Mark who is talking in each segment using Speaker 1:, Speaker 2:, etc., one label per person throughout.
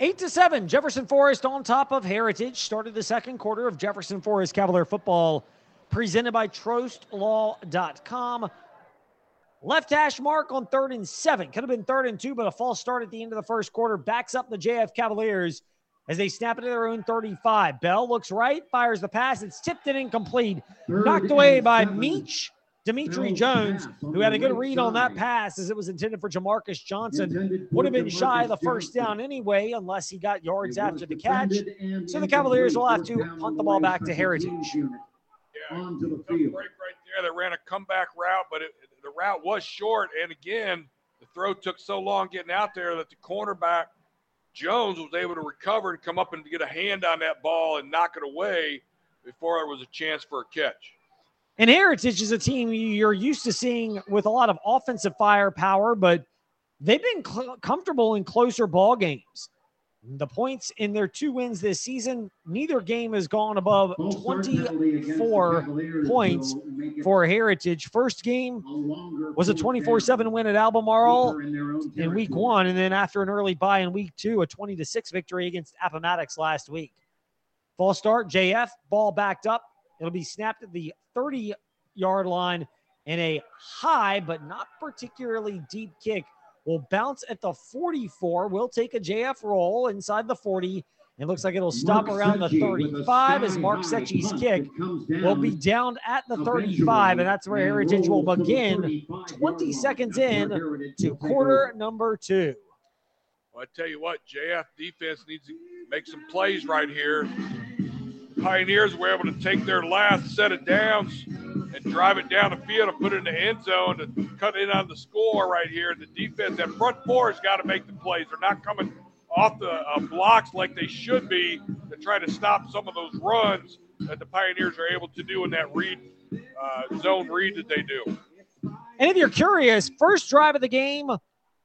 Speaker 1: Eight to seven, Jefferson Forest on top of Heritage. Started the second quarter of Jefferson Forest Cavalier football, presented by TrostLaw.com. Left hash mark on third and seven. Could have been third and two, but a false start at the end of the first quarter backs up the JF Cavaliers as they snap into their own 35. Bell looks right, fires the pass. It's tipped and incomplete. Knocked away by Meach. Dimitri Jones, who had a good read on that pass as it was intended for Jamarcus Johnson, would have been shy of the first down anyway, unless he got yards after the catch. So the Cavaliers will have to punt the ball back to Heritage.
Speaker 2: Yeah,
Speaker 3: onto the
Speaker 2: break
Speaker 3: field.
Speaker 2: right there. They ran a comeback route, but it, the route was short. And again, the throw took so long getting out there that the cornerback Jones was able to recover and come up and get a hand on that ball and knock it away before there was a chance for a catch.
Speaker 1: And Heritage is a team you're used to seeing with a lot of offensive firepower, but they've been cl- comfortable in closer ball games. The points in their two wins this season, neither game has gone above
Speaker 3: False start penalty against the
Speaker 1: 24 points
Speaker 3: will make it
Speaker 1: for Heritage. First game was a 24 7 win at Albemarle
Speaker 3: in their own
Speaker 1: in week one, and then after an early bye in week two, a 20 6 victory against Appomattox last week. False start, JF, ball backed up. It'll be snapped at the 30 yard line, and a high but not particularly deep kick will bounce at the 44. We'll take a JF roll inside the 40. It looks like it'll stop
Speaker 3: Mark
Speaker 1: around the
Speaker 3: Secchi with a
Speaker 1: 35 as Mark
Speaker 3: high
Speaker 1: Secchi's kick will be
Speaker 3: down
Speaker 1: down at the 35, and that's where
Speaker 3: and
Speaker 1: Heritage will
Speaker 3: rolls to the
Speaker 1: begin 20 seconds in to quarter
Speaker 3: over.
Speaker 1: number two.
Speaker 2: Well, I tell you what, JF defense needs to make some plays right here. Pioneers were able to take their last set of downs and drive it down the field and put it in the end zone to cut in on the score right here. The defense, that front four has got to make the plays. They're not coming off the uh, blocks like they should be to try to stop some of those runs that the Pioneers are able to do in that read uh, zone read that they do.
Speaker 1: And if you're curious, first drive of the game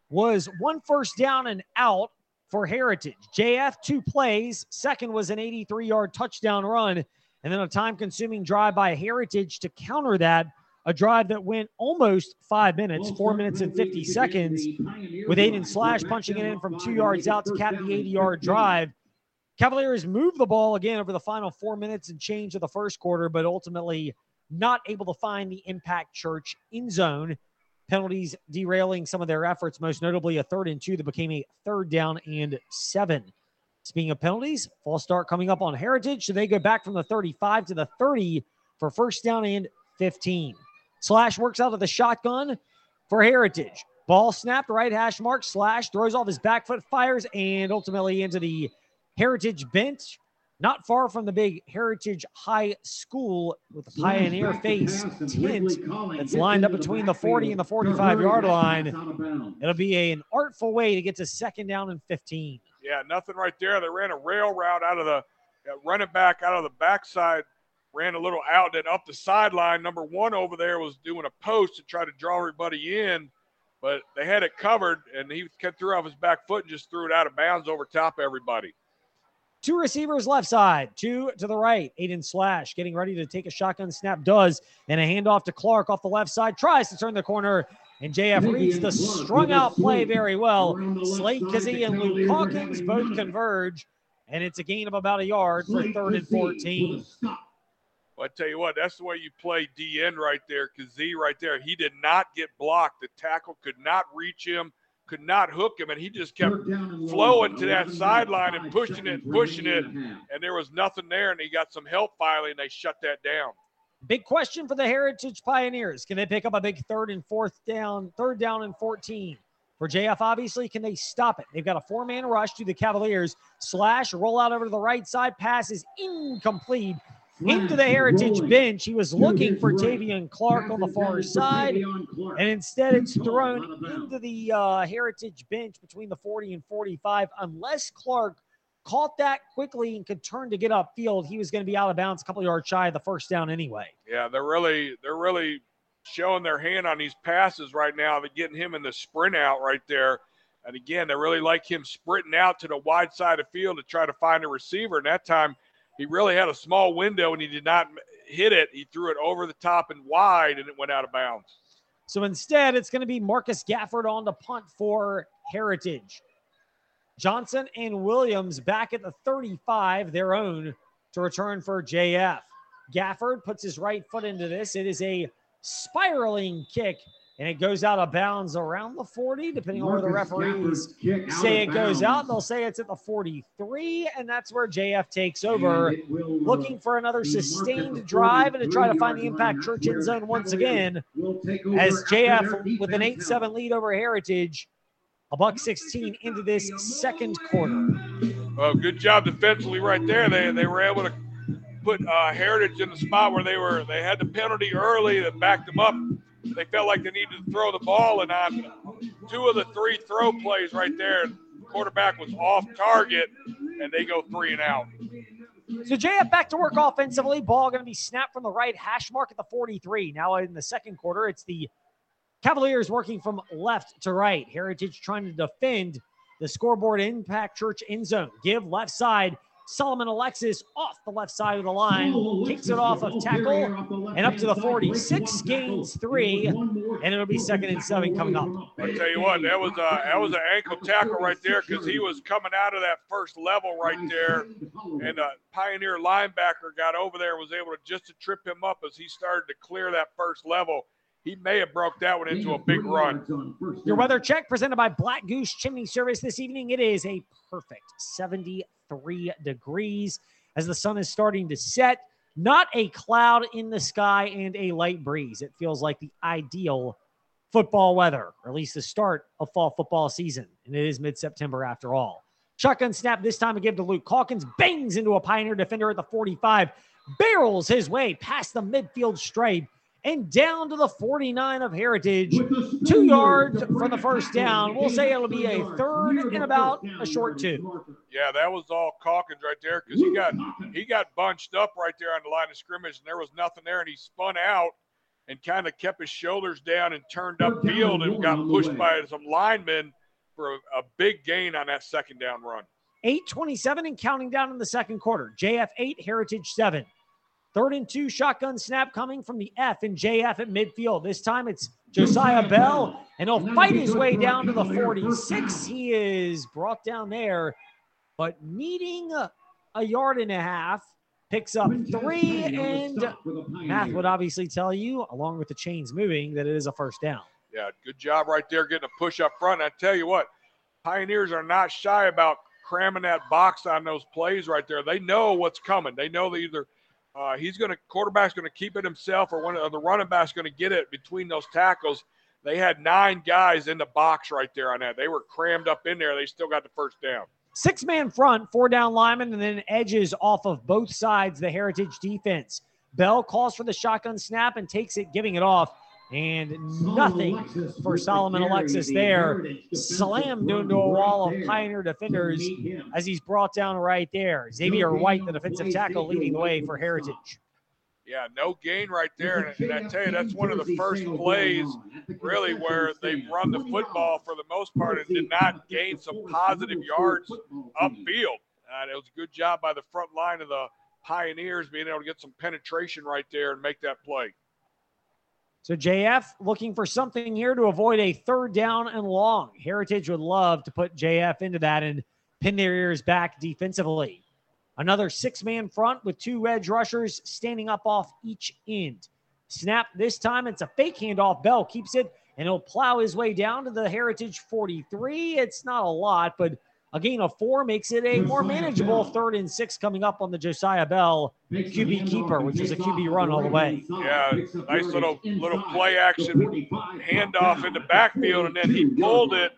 Speaker 1: was one first down and out for Heritage. JF, two plays. Second was an 83 yard touchdown run. And then a time consuming drive by Heritage to counter that. A drive that went almost five minutes, four minutes and 50 seconds, with. Aiden Slash punching it in from two yards out to cap the 80 yard drive. Cavaliers move the ball again over the final four minutes and change of the first quarter, but ultimately not able to find the impact church in zone. Penalties derailing some of their efforts, most notably a third and two that became a third down and seven. Speaking of penalties, false start coming up on Heritage. So they go back from the 35 to the 30 for first down and 15. Slash works out of the shotgun for Heritage. Ball snapped, right hash mark. Slash throws off his back foot, fires, and ultimately into the Heritage bench. Not far from the big Heritage High School with the Pioneer face
Speaker 3: pass
Speaker 1: tint that's lined up between the 40 and the 45 yard line.
Speaker 3: that's out of bounds.
Speaker 1: It'll be a- an artful way to get to second down and 15.
Speaker 2: Yeah, nothing right there. They ran a rail route out of the uh, running back out of the backside, ran a little out, and up the sideline. Number one over there was doing a post to try to draw everybody in, but they had it covered, and he kept threw off his back foot and just threw it out of bounds over top of everybody.
Speaker 1: Two receivers left side, two to the right. Aiden Slash getting ready to take a shotgun snap, does, and a handoff to Clark off the left side, tries to turn the corner, and JF reads the strung out play very well.
Speaker 3: around the left
Speaker 1: Slate
Speaker 3: side,
Speaker 1: Kazee and Luke Hawkins both converge, and it's a gain of about a yard for third and 14.
Speaker 3: with a stop.
Speaker 2: Well, I tell you what, that's the way you play DN right there. Kazee right there, he did not get blocked. The tackle could not reach him, could not hook him, and he just kept
Speaker 3: Third down and long.
Speaker 2: flowing to that sideline and pushing it,
Speaker 3: seconds
Speaker 2: pushing it.
Speaker 3: remaining in the half.
Speaker 2: and there was nothing there, and he got some help finally, and they shut that down.
Speaker 1: Big question for the Heritage Pioneers. Can they pick up a big third and fourth down, third down and 14? For JF, obviously, can they stop it? They've got a four man rush to the Cavaliers. Slash, roll out over to the right side. Pass is incomplete into the Heritage bench. He was looking for
Speaker 3: right.
Speaker 1: Tavian Clark on the far side. And instead, it's thrown
Speaker 3: out of bounds.
Speaker 1: into the uh, Heritage bench between the 40 and 45. Unless Clark caught that quickly and could turn to get upfield, he was going to be out of bounds a couple yards shy of the first down anyway.
Speaker 2: Yeah, they're really they're really showing their hand on these passes right now. They're getting him in the sprint out right there. And again, they really like him sprinting out to the wide side of the field to try to find a receiver. And that time, he really had a small window and he did not hit it. He threw it over the top and wide, and it went out of bounds.
Speaker 1: So instead, it's going to be Marcus Gafford on the punt for Heritage. Johnson and Williams back at the 35, their own, to return for JF. Gafford puts his right foot into this. It is a spiraling kick, and it goes out of bounds around the 40, depending on where the referees
Speaker 3: Gafford's kick out
Speaker 1: say
Speaker 3: of
Speaker 1: it goes out.
Speaker 3: bounds.
Speaker 1: They'll say it's at the 43, and that's where JF takes over,
Speaker 3: And it uh,
Speaker 1: looking for another
Speaker 3: be marked at
Speaker 1: sustained drive and to try to find the impact church
Speaker 3: That's
Speaker 1: end zone once again
Speaker 3: will take over
Speaker 1: as JF with an 8-7 lead over Heritage. A buck 16 into this second quarter.
Speaker 2: Well, good job defensively right there. They they were able to put uh, Heritage in the spot where they were. They had the penalty early that backed them up. They felt like they needed to throw the ball, and on two of the three throw plays right there, quarterback was off target, and they go three and out.
Speaker 1: So JF back to work offensively. Ball going to be snapped from the right hash mark at the 43. Now in the second quarter, it's the Cavaliers working from left to right. Heritage trying to defend the scoreboard impact church end zone. Give left side. Solomon Alexis off the left side of the line, kicks it off of tackle, and up to the 46, gains three, and it'll be second and seven coming up.
Speaker 2: I tell you what, that was a that was an ankle tackle right there because he was coming out of that first level right there, and a Pioneer linebacker got over there and was able to just to trip him up as he started to clear that first level. He may have broke that one into a big run.
Speaker 1: Your weather check presented by Black Goose Chimney Service this evening. It is a perfect 73 degrees as the sun is starting to set. Not a cloud in the sky and a light breeze. It feels like the ideal football weather, or at least the start of fall football season. And it is mid September after all. Shotgun snap this time to give to Luke Calkins, bangs into a Pioneer defender at the 45, barrels his way past the midfield stripe and down to the 49 of Heritage. Two yards from the first down. We'll say it'll be a third and about a short two.
Speaker 2: Yeah, that was all Calkins right there because he got he got bunched up right there on the line of scrimmage, and there was nothing there, and he spun out and kind of kept his shoulders down and turned up field and got pushed by some linemen for a, a big gain on that second down run.
Speaker 1: 827 and counting down in the second quarter. JF 8, Heritage 7. Third and two shotgun snap coming from the F and JF at midfield. This time it's Josiah Bell, and he'll fight his way down to the 46. He is brought down there, but needing a, yard and a half. Picks up three, and math would obviously tell you, along with the chains moving, that it is a first down.
Speaker 2: Yeah, good job right there getting a push up front. I tell you what, Pioneers are not shy about cramming that box on those plays right there. They know what's coming. They know that either uh, he's going to quarterback's going to keep it himself or one of the running back's going to get it between those tackles. They had nine guys in the box right there on that. They were crammed up in there. They still got the first down.
Speaker 1: Six man front, four down linemen, and then edges off of both sides the Heritage defense. Bell calls for the shotgun snap and takes it, giving it off. And nothing for Solomon Alexis there. Slammed into a wall of Pioneer defenders as he's brought down right there. Xavier White, the defensive tackle, leading the way for Heritage.
Speaker 2: Yeah, no gain right there. And, and I tell you, that's one of the first plays really where they've run the football for the most part and did not gain some positive yards upfield. And it was a good job by the front line of the Pioneers being able to get some penetration right there and make that play.
Speaker 1: So JF looking for something here to avoid a third down and long. Heritage would love to put JF into that and pin their ears back defensively. Another six man front with two edge rushers standing up off each end. Snap this time. It's a fake handoff. Bell keeps it and he'll plow his way down to the Heritage 43. It's not a lot, but a gain of four makes it a more manageable third and six coming up on the Josiah Bell QB keeper, which is a QB run all the way.
Speaker 2: Yeah, nice little little play action. handoff in the backfield, and then he pulled it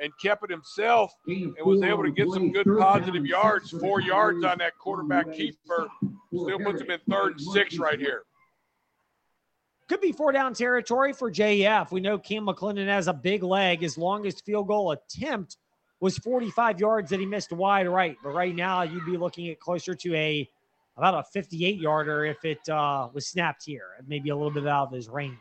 Speaker 2: and kept it himself and was able to get some good positive yards, four yards on that quarterback keeper. Still puts him in third and six right here.
Speaker 1: Could be four down territory for JF. We know Cam McClendon has a big leg. His longest field goal attempt was 45 yards that he missed wide right. But right now, you'd be looking at closer to a about a 58 yarder if it uh, was snapped here, maybe a little bit out of his range.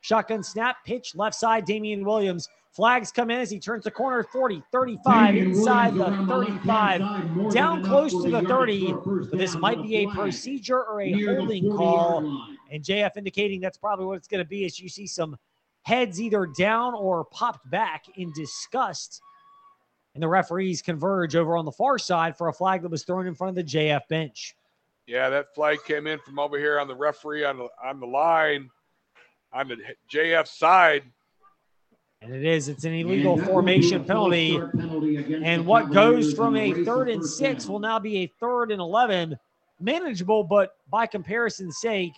Speaker 1: Shotgun snap, pitch left side, Damian Williams. Flags come in as he turns the corner 40, 35, inside the 35, down close to the 30. But this might be a procedure or a holding call. And JF indicating that's probably what it's going to be as you see some heads either down or popped back in disgust and the referees converge over on the far side for a flag that was thrown in front of the JF bench.
Speaker 2: Yeah, that flag came in from over here on the referee on the on the line on the JF side.
Speaker 1: And it is, it's an illegal formation penalty. And what goes from a third and six will now be a third and 11. Manageable, but by comparison's sake,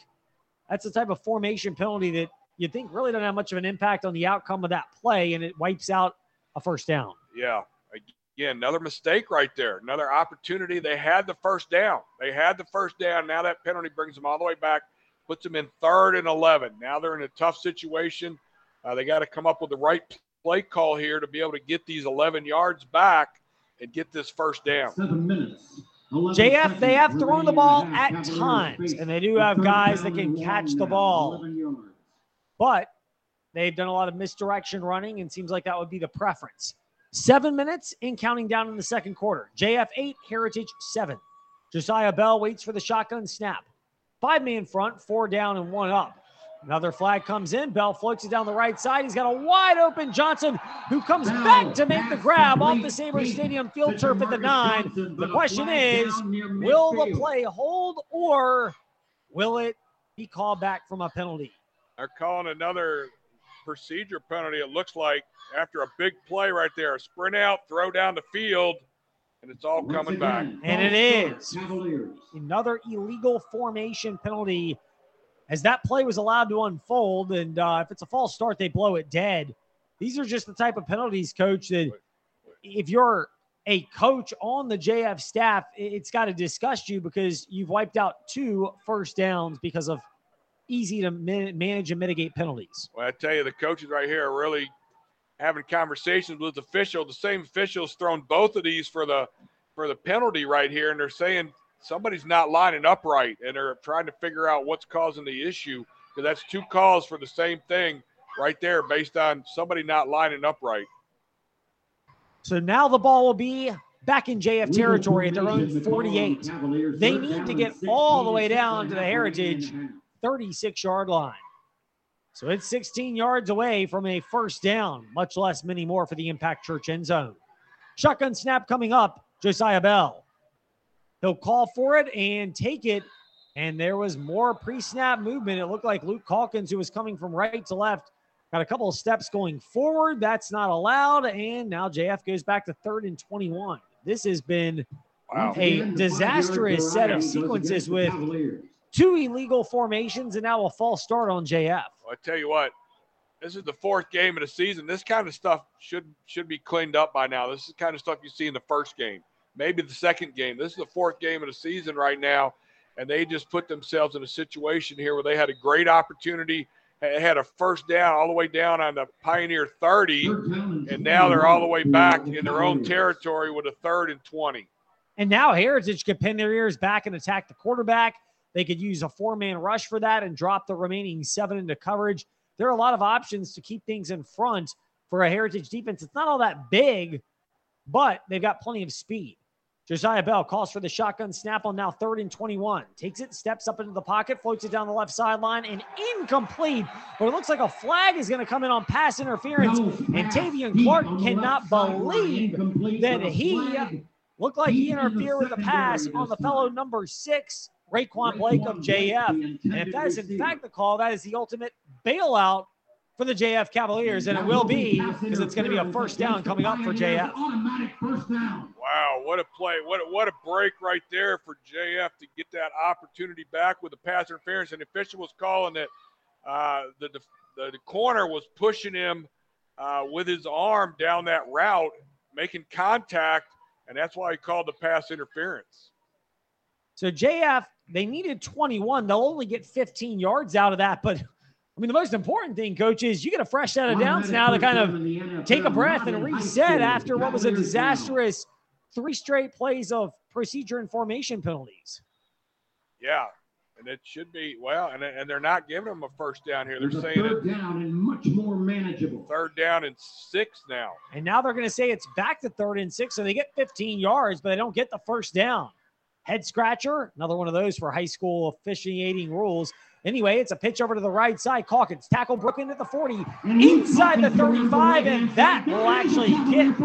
Speaker 1: that's the type of formation penalty that you think really doesn't have much of an impact on the outcome of that play, and it wipes out a first down.
Speaker 2: Yeah. Again, another mistake right there. Another opportunity. They had the first down. They had the first down. Now that penalty brings them all the way back, puts them in third and 11. Now they're in a tough situation. Uh, they got to come up with the right play call here to be able to get these 11 yards back and get this first down.
Speaker 3: Seven minutes.
Speaker 1: JF, they have thrown the ball at times, and they do have guys that can catch the ball. But they've done a lot of misdirection running, and seems like that would be the preference. Seven minutes in counting down in the second quarter. JF eight, Heritage seven. Josiah Bell waits for the shotgun snap. Five man front, four down and one up. Another flag comes in. Bell floats it down the right side. He's got a wide open Johnson who comes back to make the grab off the Sabre Stadium field turf at the nine. The question is will the play hold or will it be called back from a penalty?
Speaker 2: They're calling another procedure penalty, it looks like, after a big play right there. A sprint out, throw down the field, and it's all coming back.
Speaker 1: And it is another illegal formation penalty as that play was allowed to unfold. And uh, if it's a false start, they blow it dead. These are just the type of penalties, coach, that if you're a coach on the JF staff, it's got to disgust you because you've wiped out two first downs because of easy to manage and mitigate penalties.
Speaker 2: Well, I tell you, the coaches right here are really having conversations with officials. The same officials thrown both of these for the for the penalty right here, and they're saying somebody's not lining up right, and they're trying to figure out what's causing the issue because that's two calls for the same thing right there based on somebody not lining up right.
Speaker 1: So now the ball will be back in JF territory at their own 48. They need to get all the way down to the Heritage 36 yard line. So it's 16 yards away from a first down, much less many more for the Impact Church end zone. Shotgun snap coming up, Josiah Bell. He'll call for it and take it. And there was more pre snap movement. It looked like Luke Calkins, who was coming from right to left, got a couple of steps going forward. That's not allowed. And now JF goes back to third and 21. This has been wow. a disastrous set of sequences with two illegal formations and now a false start on JF.
Speaker 2: Well, I tell you what, this is the fourth game of the season. This kind of stuff should should be cleaned up by now. This is the kind of stuff you see in the first game maybe the second game. This is the fourth game of the season right now, and they just put themselves in a situation here where they had a great opportunity, had a first down all the way down on the Pioneer 30, and now they're all the way back in their own territory with a third and 20.
Speaker 1: And now Heritage could pin their ears back and attack the quarterback. They could use a four man rush for that and drop the remaining seven into coverage. There are a lot of options to keep things in front for a Heritage defense. It's not all that big, but they've got plenty of speed. Josiah Bell calls for the shotgun snap on now third and 21. Takes it, steps up into the pocket, floats it down the left sideline, and incomplete. But it looks like a flag is going to come in on pass interference. No, and Tavian Clark cannot believe that he looked like he interfered with the pass on the fellow number six, Raquan Blake of JF. And if that is in fact the call, that is the ultimate bailout for the JF Cavaliers, and it will be because it's going to be a first down coming up for JF.
Speaker 2: Wow, what a play! What a, what a break right there for JF to get that opportunity back with the pass interference. And the official was calling that uh, the, the, the corner was pushing him uh, with his arm down that route, making contact, and that's why he called the pass interference.
Speaker 1: So JF, they needed 21. They'll only get 15 yards out of that, but I mean, the most important thing, coach, is you get a fresh set of downs now to kind of take a breath and reset after what was a disastrous three straight plays of procedure and formation penalties.
Speaker 2: Yeah, and it should be well, and, and they're not giving them a first down here. They're There's saying
Speaker 3: third down and much more manageable.
Speaker 2: Third down and six now.
Speaker 1: And now they're going to say it's back to third and six, so they get 15 yards, but they don't get the first down. Head scratcher, another one of those for high school officiating rules. Anyway, it's a pitch over to the right side. Calkins tackle broken at the 40, inside the 35, and that will actually get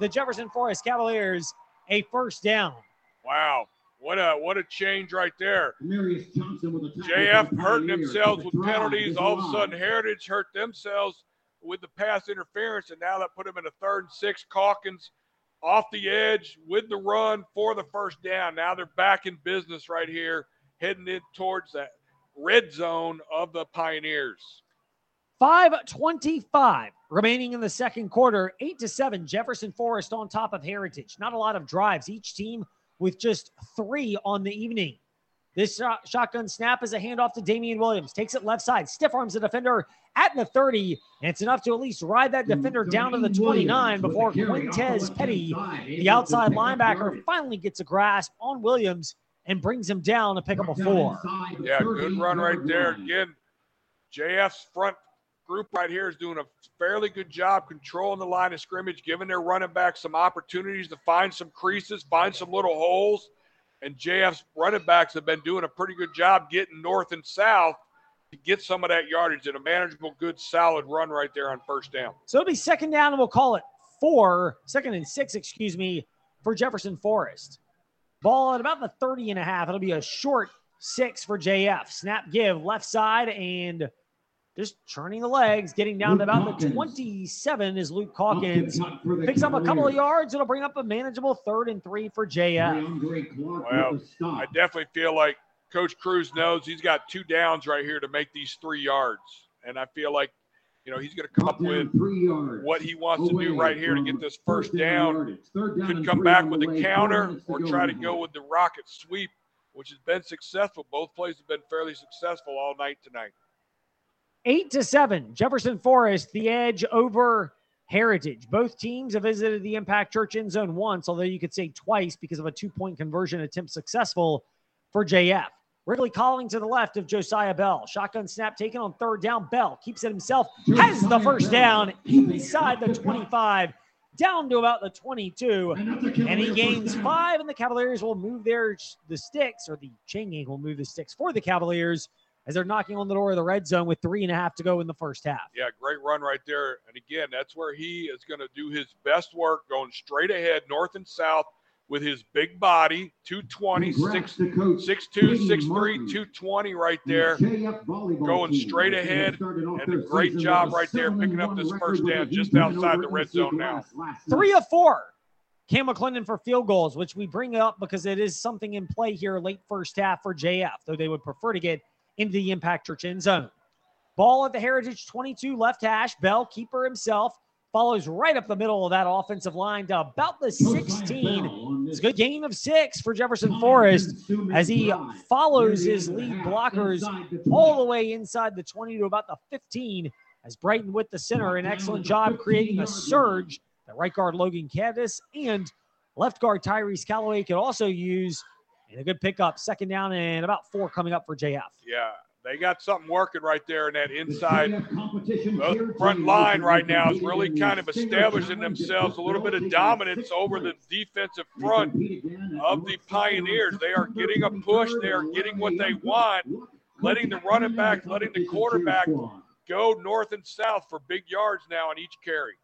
Speaker 1: the Jefferson Forest Cavaliers a first down.
Speaker 2: Wow. What a what a change right there.
Speaker 3: Demarius Johnson with a
Speaker 2: JF hurting themselves with penalties. All of a sudden, Heritage hurt themselves with the pass interference, and now that put them in a third and six. Calkins off the edge with the run for the first down. Now they're back in business right here, heading in towards that red zone of the Pioneers.
Speaker 1: 525 remaining in the second quarter, 8 to 7. Jefferson Forest on top of Heritage. Not a lot of drives. Each team with just three on the evening. This shot- shotgun snap is a handoff to Damian Williams. Takes it left side, stiff arms the defender at the 30, and it's enough to at least ride that defender down to the 29 before Quintez Petty, the outside linebacker, finally gets a grasp on Williams and brings him down to pick up a four.
Speaker 2: Yeah, good run right there. Again, JF's front group right here is doing a fairly good job controlling the line of scrimmage, giving their running back some opportunities to find some creases, find some little holes. And JF's running backs have been doing a pretty good job getting north and south to get some of that yardage in a manageable, good, solid run right there on first down.
Speaker 1: So it'll be second down, and we'll call it four, second and six, excuse me, for Jefferson Forest. Ball at about the 30 and a half. It'll be a short six for JF. Snap give left side and just churning the legs, getting down to
Speaker 3: Luke
Speaker 1: about the 27 is Luke Calkins. Picks up a couple of yards. It'll bring up a manageable third and three for JF.
Speaker 2: Well, I definitely feel like Coach Cruz knows he's got two downs right here to make these three yards. And I feel like, you know, he's going to come up with what he wants to do right here to get this first down. Could come back with a counter or try to go with the rocket sweep, which has been successful. Both plays have been fairly successful all night tonight.
Speaker 1: Eight to seven. Jefferson Forest, the edge over Heritage. Both teams have visited the Impact Church end zone once, although you could say twice because of a two point conversion attempt successful for JF. Wrigley calling to the left of Josiah Bell. Shotgun snap taken on third down. Bell keeps it himself, has the first down inside the 25, down to about the 22. And he gains five, and the Cavaliers will move their the sticks, or the chain gang will move the sticks for the Cavaliers as they're knocking on the door of the red zone with three and a half to go in the first half.
Speaker 2: Yeah, great run right there. And again, that's where he is going to do his best work going straight ahead, north and south with his big body, 220, 6, 6'2, 6'3, 220 right there. going straight ahead, and a great job right there picking up this first down just outside the red zone now.
Speaker 1: Three of four. Cam McClendon for field goals, which we bring up because it is something in play here late first half for JF, though they would prefer to get into the impact church end zone. Ball at the Heritage 22 left hash. Bell, keeper himself, follows right up the middle of that offensive line to about the 16. It's a good gain of six for Jefferson Forest as he follows his lead blockers all the way inside the 20 to about the 15 as Brighton with the center, an excellent job creating a surge that right guard Logan Candace and left guard Tyrese Callaway could also use. And a good pickup, second down and about four coming up for JF.
Speaker 2: Yeah, they got something working right there in that inside. The front line right now is really kind of establishing themselves a little bit of dominance over the defensive front of the Pioneers. They are getting a push. They are getting what they want, letting the running back, letting the quarterback go north and south for big yards now on each carry.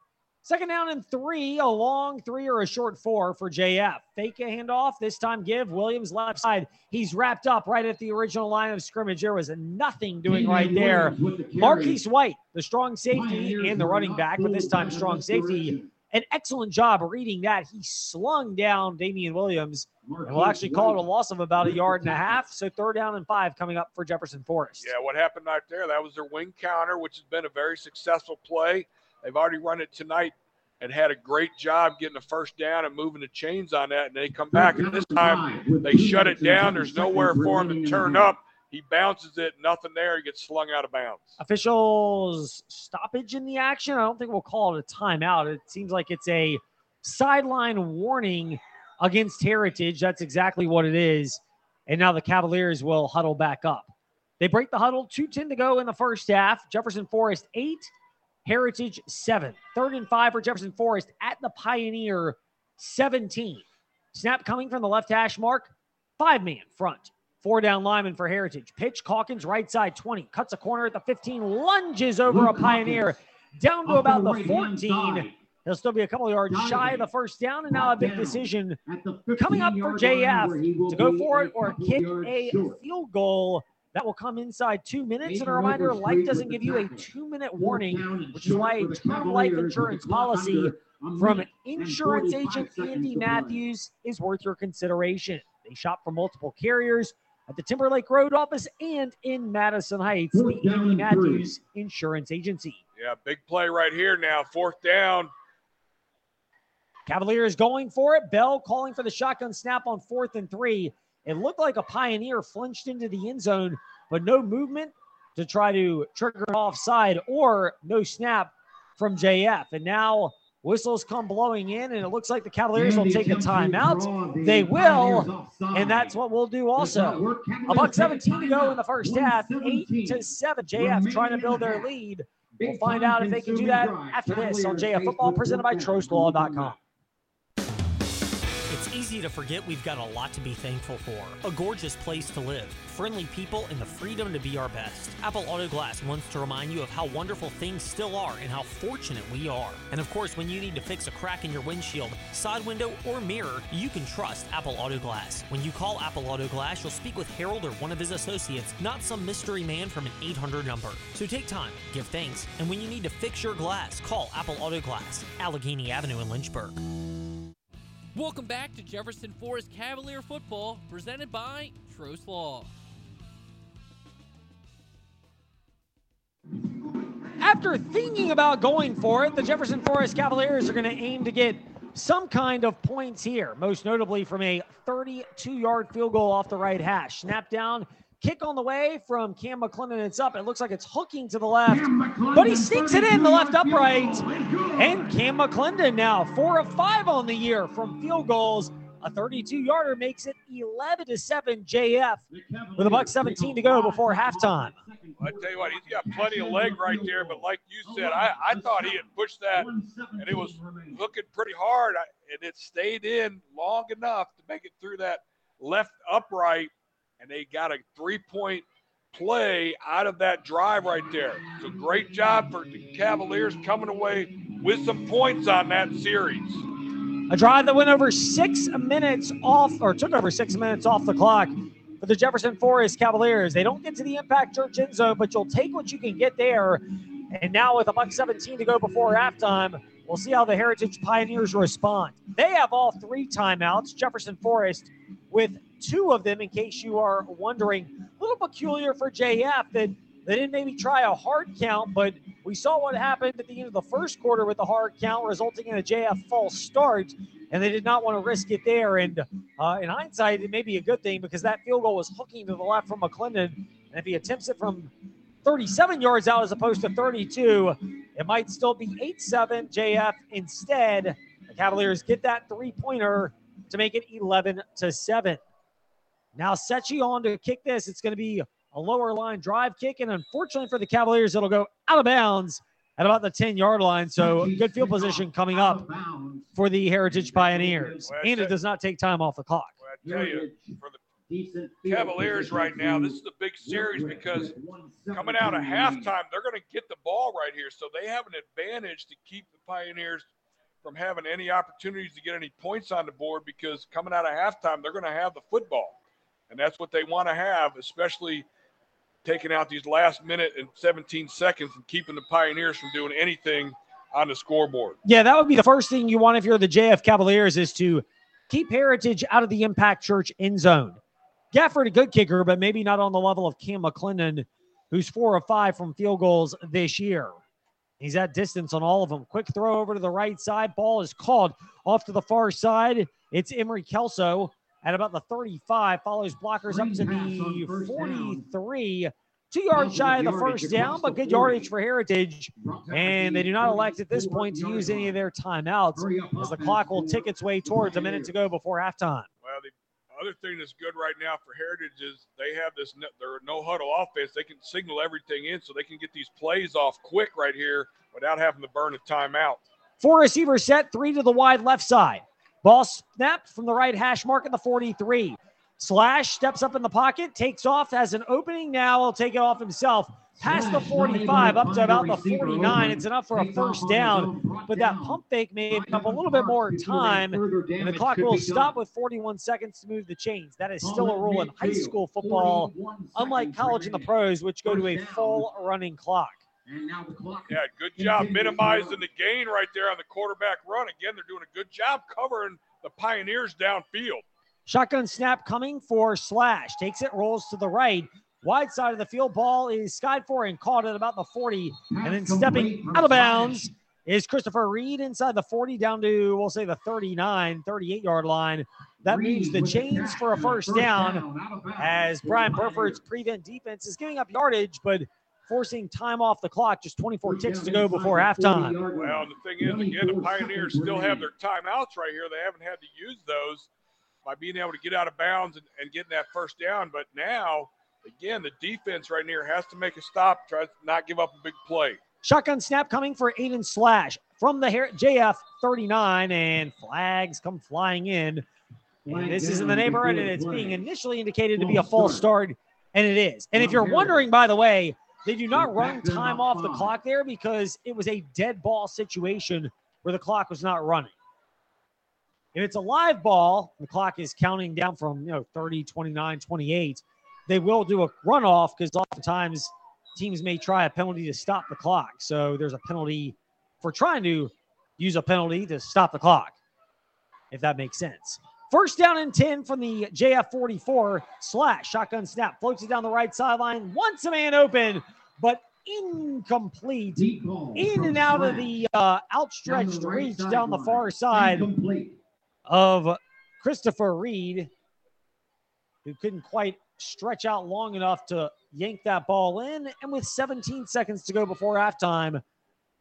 Speaker 1: Second down and three, a long three or a short four for JF. Fake a handoff, this time give Williams left side. He's wrapped up right at the original line of scrimmage. There was nothing doing right there. Marquise White, the strong safety and the running back, but this time strong safety. An excellent job reading that. He slung down Damian Williams and we'll actually call it a loss of about a yard and a half. So third down and five coming up for Jefferson Forest.
Speaker 2: Yeah, what happened right there? That was their wing counter, which has been a very successful play. They've already run it tonight and had a great job getting the first down and moving the chains on that. And they come back, and this time they shut it down. There's nowhere for him to turn up. He bounces it, nothing there. He gets slung out of bounds.
Speaker 1: Officials stoppage in the action. I don't think we'll call it a timeout. It seems like it's a sideline warning against Heritage. That's exactly what it is. And now the Cavaliers will huddle back up. They break the huddle, 2.10 to go in the first half. Jefferson Forest, eight. Heritage, seven. Third and five for Jefferson Forest at the Pioneer, 17. Snap coming from the left hash mark. Five man front Four down lineman for Heritage. Pitch Calkins, right side 20. Cuts a corner at the 15. Lunges over a Pioneer down to about the 14. He'll still be a couple yards shy of the first down, and now a big decision coming up for JF to go for it or kick a field goal. That will come inside two minutes. And a reminder life doesn't give you a two minute warning, which is why a term life insurance policy from insurance agent Andy Matthews is worth your consideration. They shop for multiple carriers at the Timberlake Road office and in Madison Heights, the Andy Matthews Insurance Agency.
Speaker 2: Yeah, big play right here now. Fourth down.
Speaker 1: Cavaliers going for it. Bell calling for the shotgun snap on fourth and three. It looked like a Pioneer flinched into the end zone, but no movement to try to trigger an offside or no snap from JF. And now whistles come blowing in, and it looks like the Cavaliers will take a timeout. They will, and that's what we'll do also. A buck 17 to go in the first half, eight to seven. JF trying to build their lead. We'll find out if they can do that after this on JF Football, presented by TrostLaw.com.
Speaker 4: It's easy to forget we've got a lot to be thankful for. A gorgeous place to live, friendly people, and the freedom to be our best. Apple Auto Glass wants to remind you of how wonderful things still are and how fortunate we are. And of course, when you need to fix a crack in your windshield, side window, or mirror, you can trust Apple Auto Glass. When you call Apple Auto Glass, you'll speak with Harold or one of his associates, not some mystery man from an 800 number. So take time, give thanks, and when you need to fix your glass, call Apple Auto Glass, Allegheny Avenue in Lynchburg.
Speaker 5: Welcome back to Jefferson Forest Cavalier Football, presented by Trost Law.
Speaker 1: After thinking about going for it, the Jefferson Forest Cavaliers are going to aim to get some kind of points here, most notably from a 32 yard field goal off the right hash. Snap down, kick on the way from Cam McClendon. It's up. It looks like it's hooking to the left, but he sneaks it in the left upright. And Cam McClendon now four of five on the year from field goals. A 32 yarder makes it 11 to 7 JF with a buck 17 to go before halftime.
Speaker 2: I tell you what, he's got plenty of leg right there, but like you said, I, I thought he had pushed that and it was looking pretty hard, and it stayed in long enough to make it through that left upright, and they got a three point play out of that drive right there. So great job for the Cavaliers coming away with some points on that series.
Speaker 1: A drive that went over six minutes off, or took over six minutes off the clock for the Jefferson Forest Cavaliers. They don't get to the impact church end zone, but you'll take what you can get there. And now with a buck 17 to go before halftime, we'll see how the Heritage Pioneers respond. They have all three timeouts. Jefferson Forest with two of them, in case you are wondering. A little peculiar for JF that they didn't maybe try a hard count, but we saw what happened at the end of the first quarter with the hard count, resulting in a JF false start, and they did not want to risk it there. And uh, in hindsight, it may be a good thing because that field goal was hooking to the left from McClendon, and if he attempts it from 37 yards out as opposed to 32, it might still be 8-7 JF instead. The Cavaliers get that three-pointer to make it 11 to 7. Now Secchi on to kick this. It's going to be a lower line drive kick. And unfortunately for the Cavaliers, it'll go out of bounds at about the 10 yard line. So good field position coming up for the Heritage Pioneers. And it does not take time off the clock.
Speaker 2: For the Cavaliers right now, this is a big series because coming out of halftime, they're going to get the ball right here. So they have an advantage to keep the Pioneers from having any opportunities to get any points on the board because coming out of halftime, they're going to have the football. And that's what they want to have, especially taking out these last minute and 17 seconds and keeping the Pioneers from doing anything on the scoreboard.
Speaker 1: Yeah, that would be the first thing you want if you're the JF Cavaliers is to keep Heritage out of the Impact Church end zone. Gafford, a good kicker, but maybe not on the level of Cam McClendon, who's four of five from field goals this year. He's at distance on all of them. Quick throw over to the right side. Ball is called off to the far side. It's Emery Kelso at about the 35. Follows blockers up to the 43. Two yards shy of the first down, but good yardage for Heritage. And they do not elect at this point to use any of their timeouts as the clock will tick its way towards a minute to go before halftime.
Speaker 2: Well, the other thing that's good right now for Heritage is they have this their no huddle offense. They can signal everything in so they can get these plays off quick right here without having to burn a timeout.
Speaker 1: Four receivers set, three to the wide left side. Ball snapped from the right hash mark at the 43. Slash steps up in the pocket, takes off, has an opening now. He'll take it off himself. Past the 45, up to about the 49. It's enough for a first down, but that pump fake made up a little bit more time, and the clock will stop with 41 seconds to move the chains. That is still a rule in high school football, unlike college and the pros, which go to a full running clock.
Speaker 2: Yeah, good job minimizing the gain right there on the quarterback run. Again, they're doing a good job covering the Pioneers downfield.
Speaker 1: Shotgun snap coming for Slash. Takes it, rolls to the right. Wide side of the field ball is skied for and caught at about the 40. And then stepping out of bounds is Christopher Reed inside the 40 down to, we'll say, the 39, 38 yard line. That means the chains for a first down as Brian Burford's prevent defense is giving up yardage, but forcing time off the clock. Just 24 ticks to go before halftime.
Speaker 2: Well, the thing is, again, the Pioneers still have their timeouts right here. They haven't had to use those by being able to get out of bounds and, and getting that first down. But now, again, the defense right here has to make a stop, try to not give up a big play.
Speaker 1: Shotgun snap coming for Aiden Slash from the JF 39, and flags come flying in. And this is in the neighborhood, and it's being initially indicated to be a false start, and it is. And if you're wondering, by the way, they do not run time off the clock there because it was a dead ball situation where the clock was not running. If it's a live ball, the clock is counting down from, you know, 30, 29, 28. They will do a runoff because oftentimes teams may try a penalty to stop the clock. So there's a penalty for trying to use a penalty to stop the clock, if that makes sense. First down and 10 from the JF 44 slash shotgun snap. Floats it down the right sideline. Once a man open, but incomplete. In and out of the uh, outstretched reach down the far side of Christopher Reed, who couldn't quite stretch out long enough to yank that ball in. And with 17 seconds to go before halftime,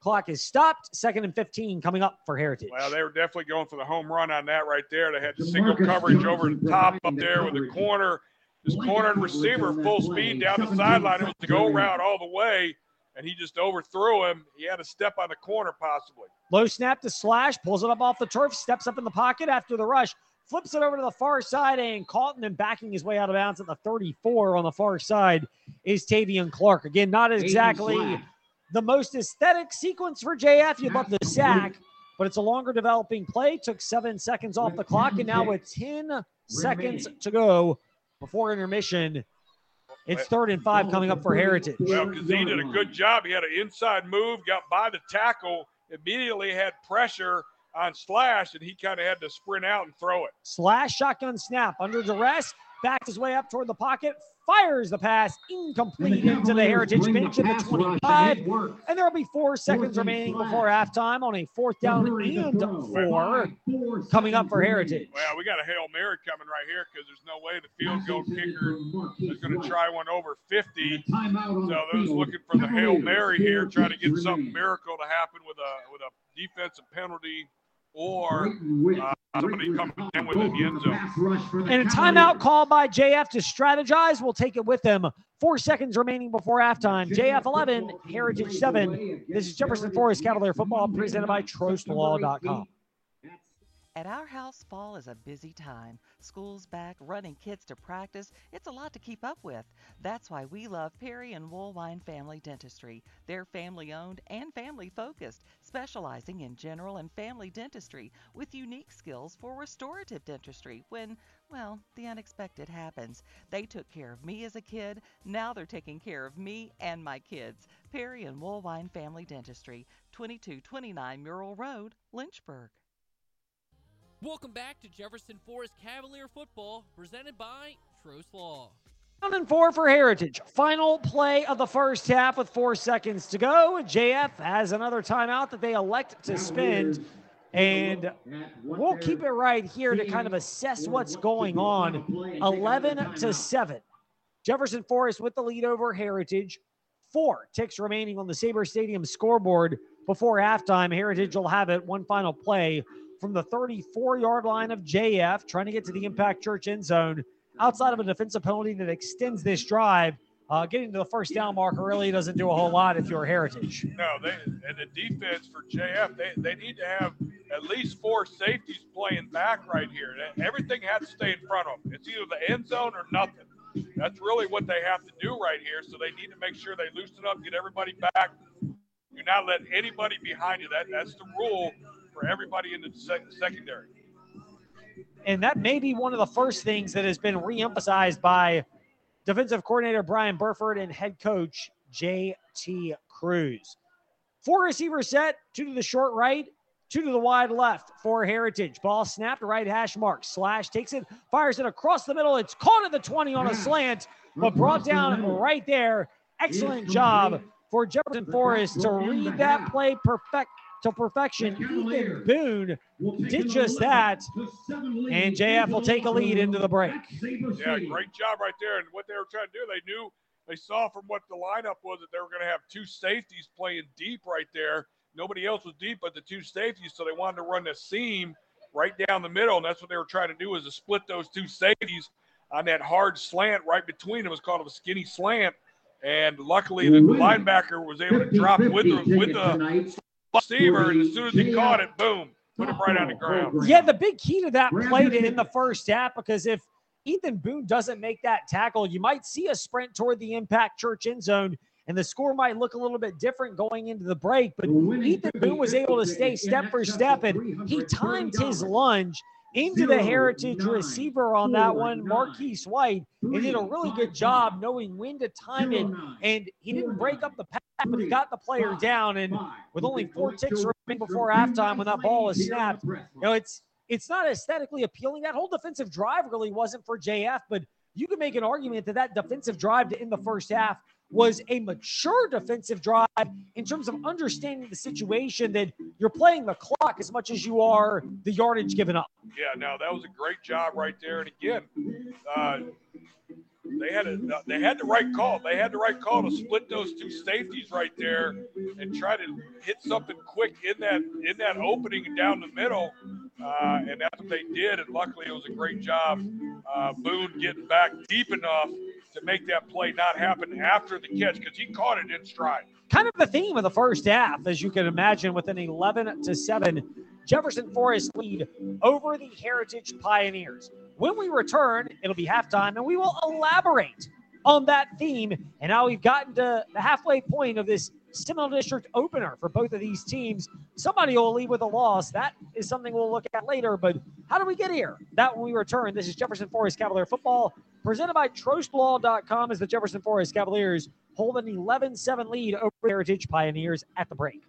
Speaker 1: clock is stopped. Second and 15 coming up for Heritage.
Speaker 2: Well, they were definitely going for the home run on that right there. They had the single coverage over the top up there with the corner. This corner and receiver full speed down the sideline. It was the go route all the way, and he just overthrew him. He had a step on the corner possibly.
Speaker 1: Low snap to slash, pulls it up off the turf, steps up in the pocket after the rush, flips it over to the far side, and caught and backing his way out of bounds at the 34 on the far side is Tavian Clark. Again, not exactly the most aesthetic sequence for JF. You'd love the sack, but it's a longer developing play. Took seven seconds off the clock, and now with 10 seconds to go before intermission, it's third and five coming up for Heritage.
Speaker 2: Well, because he did a good job. He had an inside move, got by the tackle, immediately had pressure on Slash, and he kind of had to sprint out and throw it.
Speaker 1: Slash shotgun snap under duress, backed his way up toward the pocket, fires the pass incomplete into the Heritage bench at the 25. And there'll be four seconds remaining before halftime on a fourth down and four coming up for Heritage.
Speaker 2: Well, we got a Hail Mary coming right here because there's no way the field goal kicker is going to try one over 50. So they're looking for the Hail Mary here, trying to get some miracle to happen with a with a defensive penalty or uh, somebody coming in with the end zone.
Speaker 1: And a timeout call by JF to strategize. We'll take it with them. Four seconds remaining before halftime. JF 11, Heritage 7. This is Jefferson Forest Cavalier Football presented by TrostLaw.com.
Speaker 6: At our house, fall is a busy time. School's back, running kids to practice. It's a lot to keep up with. That's why we love Perry and Woolwine Family Dentistry. They're family owned and family focused, specializing in general and family dentistry with unique skills for restorative dentistry when, well, the unexpected happens. They took care of me as a kid. Now they're taking care of me and my kids. Perry and Woolwine Family Dentistry, 2229 Murrell Road, Lynchburg.
Speaker 5: Welcome back to Jefferson Forest Cavalier football, presented by Trost Law.
Speaker 1: And four for Heritage. Final play of the first half with four seconds to go. JF has another timeout that they elect to spend. And we'll keep it right here to kind of assess what's going on. 11 to 7. Jefferson Forest with the lead over Heritage. Four ticks remaining on the Sabre Stadium scoreboard before halftime. Heritage will have it. One final play from the 34 yard line of JF, trying to get to the Impact Church end zone outside of a defensive penalty that extends this drive. Uh, getting to the first down marker really doesn't do a whole lot if you're Heritage.
Speaker 2: No, they and the defense for JF, they, they need to have at least four safeties playing back right here. Everything has to stay in front of them. It's either the end zone or nothing. That's really what they have to do right here. So they need to make sure they loosen up, get everybody back. Do not let anybody behind you. That that's the rule for everybody in the sec- secondary.
Speaker 1: And that may be one of the first things that has been reemphasized by defensive coordinator Brian Burford and head coach J.T. Cruz. Four receivers set, two to the short right, two to the wide left for Heritage. Ball snapped right hash mark. Slash takes it, fires it across the middle. It's caught at the 20 on a slant, but brought down right there. Excellent job for Jefferson Forest to read that play perfect to perfection. Ethan Boone did just that, and JF will take a lead into the break.
Speaker 2: Yeah, great job right there. And what they were trying to do, they knew they saw from what the lineup was that they were going to have two safeties playing deep right there. Nobody else was deep but the two safeties, so they wanted to run the seam right down the middle, and that's what they were trying to do is to split those two safeties on that hard slant right between them. It was called a skinny slant, and luckily the linebacker was able to drop with the with the receiver, and as soon as he caught it, boom, put him right on the ground.
Speaker 1: Yeah, the big key to that play in the first half because if Ethan Boone doesn't make that tackle, you might see a sprint toward the impact church end zone, and the score might look a little bit different going into the break. But Ethan Boone was able to stay step for step, and he timed his lunge into the heritage receiver on that one, Marquise White, and did a really good job knowing when to time it. And he didn't break up the pass, but he got the player down. And with only four ticks remaining before halftime, when that ball is snapped, you know it's it's not aesthetically appealing. That whole defensive drive really wasn't for JF, but you can make an argument that that defensive drive in the first half was a mature defensive drive in terms of understanding the situation that you're playing the clock as much as you are the yardage given up.
Speaker 2: Yeah, no, that was a great job right there. And again, uh, they had a, they had the right call. They had the right call to split those two safeties right there and try to hit something quick in that in that opening down the middle. Uh, and that's what they did. And luckily, it was a great job. Uh, Boone getting back deep enough to make that play not happen after the catch because he caught it in stride.
Speaker 1: Kind of the theme of the first half, as you can imagine, with an 11 to 7 Jefferson Forest lead over the Heritage Pioneers. When we return, it'll be halftime, and we will elaborate on that theme and how we've gotten to the halfway point of this Seminole District opener for both of these teams. Somebody will leave with a loss. That is something we'll look at later. But how do we get here? That when we return. This is Jefferson Forest Cavalier football presented by TrostLaw.com as the Jefferson Forest Cavaliers hold an 11 7 lead over Heritage Pioneers at the break.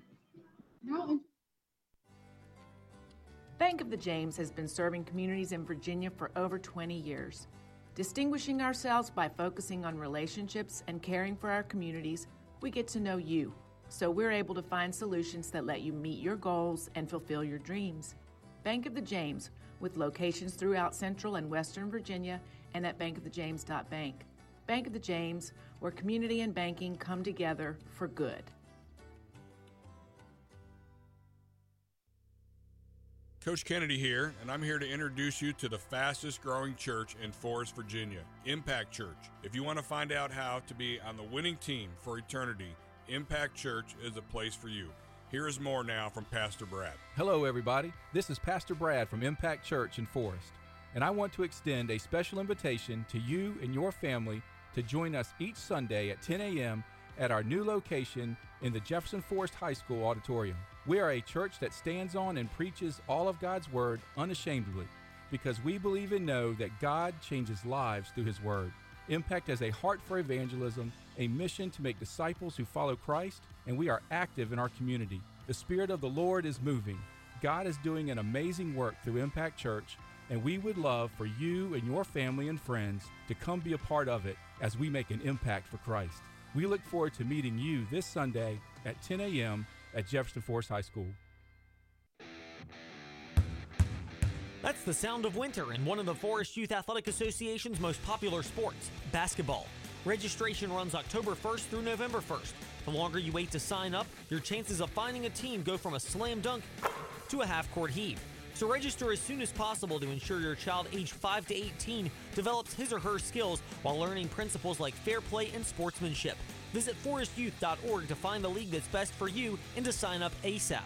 Speaker 7: Bank of the James has been serving communities in Virginia for over 20 years. Distinguishing ourselves by focusing on relationships and caring for our communities, we get to know you, so we're able to find solutions that let you meet your goals and fulfill your dreams. Bank of the James, with locations throughout Central and Western Virginia and at bankofthejames.bank. Bank of the James, where community and banking come together for good.
Speaker 2: Coach Kennedy here, and I'm here to introduce you to the fastest growing church in Forest, Virginia, Impact Church. If you want to find out how to be on the winning team for eternity, Impact Church is a place for you. Here is more now from Pastor Brad.
Speaker 8: Hello, everybody. This is Pastor Brad from Impact Church in Forest, and I want to extend a special invitation to you and your family to join us each Sunday at 10 a.m. at our new location in the Jefferson Forest High School auditorium. We are a church that stands on and preaches all of God's Word unashamedly because we believe and know that God changes lives through His Word. Impact has a heart for evangelism, a mission to make disciples who follow Christ, and we are active in our community. The Spirit of the Lord is moving. God is doing an amazing work through Impact Church, and we would love for you and your family and friends to come be a part of it as we make an impact for Christ. We look forward to meeting you this Sunday at 10 a.m at Jefferson Forest High School.
Speaker 4: That's the sound of winter in one of the Forest Youth Athletic Association's most popular sports, basketball. Registration runs October 1st through November 1st. The longer you wait to sign up, your chances of finding a team go from a slam dunk to a half court heave. So register as soon as possible to ensure your child aged 5 to 18 develops his or her skills while learning principles like fair play and sportsmanship. Visit forestyouth.org to find the league that's best for you and to sign up ASAP.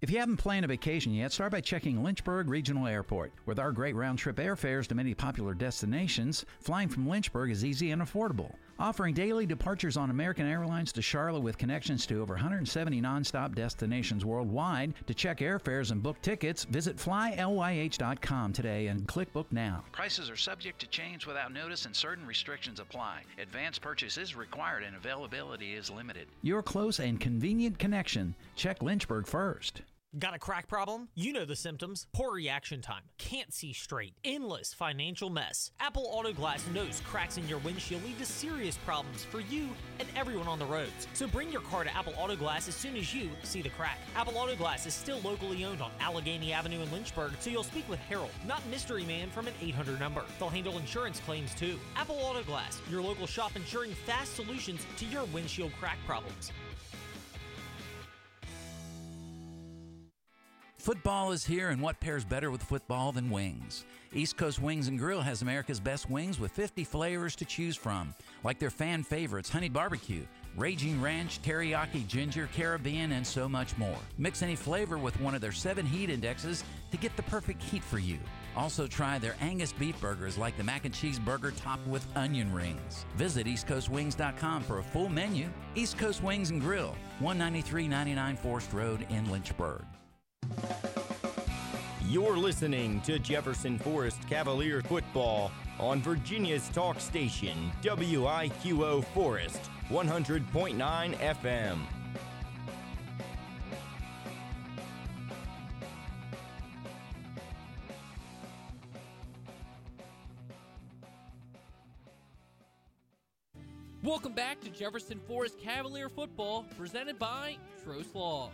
Speaker 9: If you haven't planned a vacation yet, start by checking Lynchburg Regional Airport. With our great round trip airfares to many popular destinations, flying from Lynchburg is easy and affordable. Offering daily departures on American Airlines to Charlotte with connections to over 170 nonstop destinations worldwide. To check airfares and book tickets, visit flylyh.com today and click Book Now.
Speaker 10: Prices are subject to change without notice and certain restrictions apply. Advance purchase is required and availability is limited.
Speaker 9: Your close and convenient connection. Check Lynchburg first.
Speaker 1: Got a crack problem? You know the symptoms. Poor reaction time. Can't see straight. Endless financial mess. Apple Auto Glass knows cracks in your windshield lead to serious problems for you and everyone on the roads. So bring your car to Apple Auto Glass as soon as you see the crack. Apple Auto Glass is still locally owned on Allegheny Avenue in Lynchburg, so you'll speak with Harold, not Mystery Man from an 800 number. They'll handle insurance claims too. Apple Auto Glass, your local shop ensuring fast solutions to your windshield crack problems.
Speaker 10: Football is here, and what pairs better with football than wings? East Coast Wings and Grill has America's best wings with 50 flavors to choose from, like their fan favorites Honey Barbecue, Raging Ranch, Teriyaki Ginger, Caribbean, and so much more. Mix any flavor with one of their seven heat indexes to get the perfect heat for you. Also, try their Angus beef burgers like the mac and cheese burger topped with onion rings. Visit EastCoastWings.com for a full menu. East Coast Wings and Grill, 19399 Forest Road in Lynchburg.
Speaker 11: You're listening to Jefferson Forest Cavalier football on Virginia's talk station, WIQO Forest, 100.9 FM.
Speaker 5: Welcome back to Jefferson Forest Cavalier football, presented by Trost Law.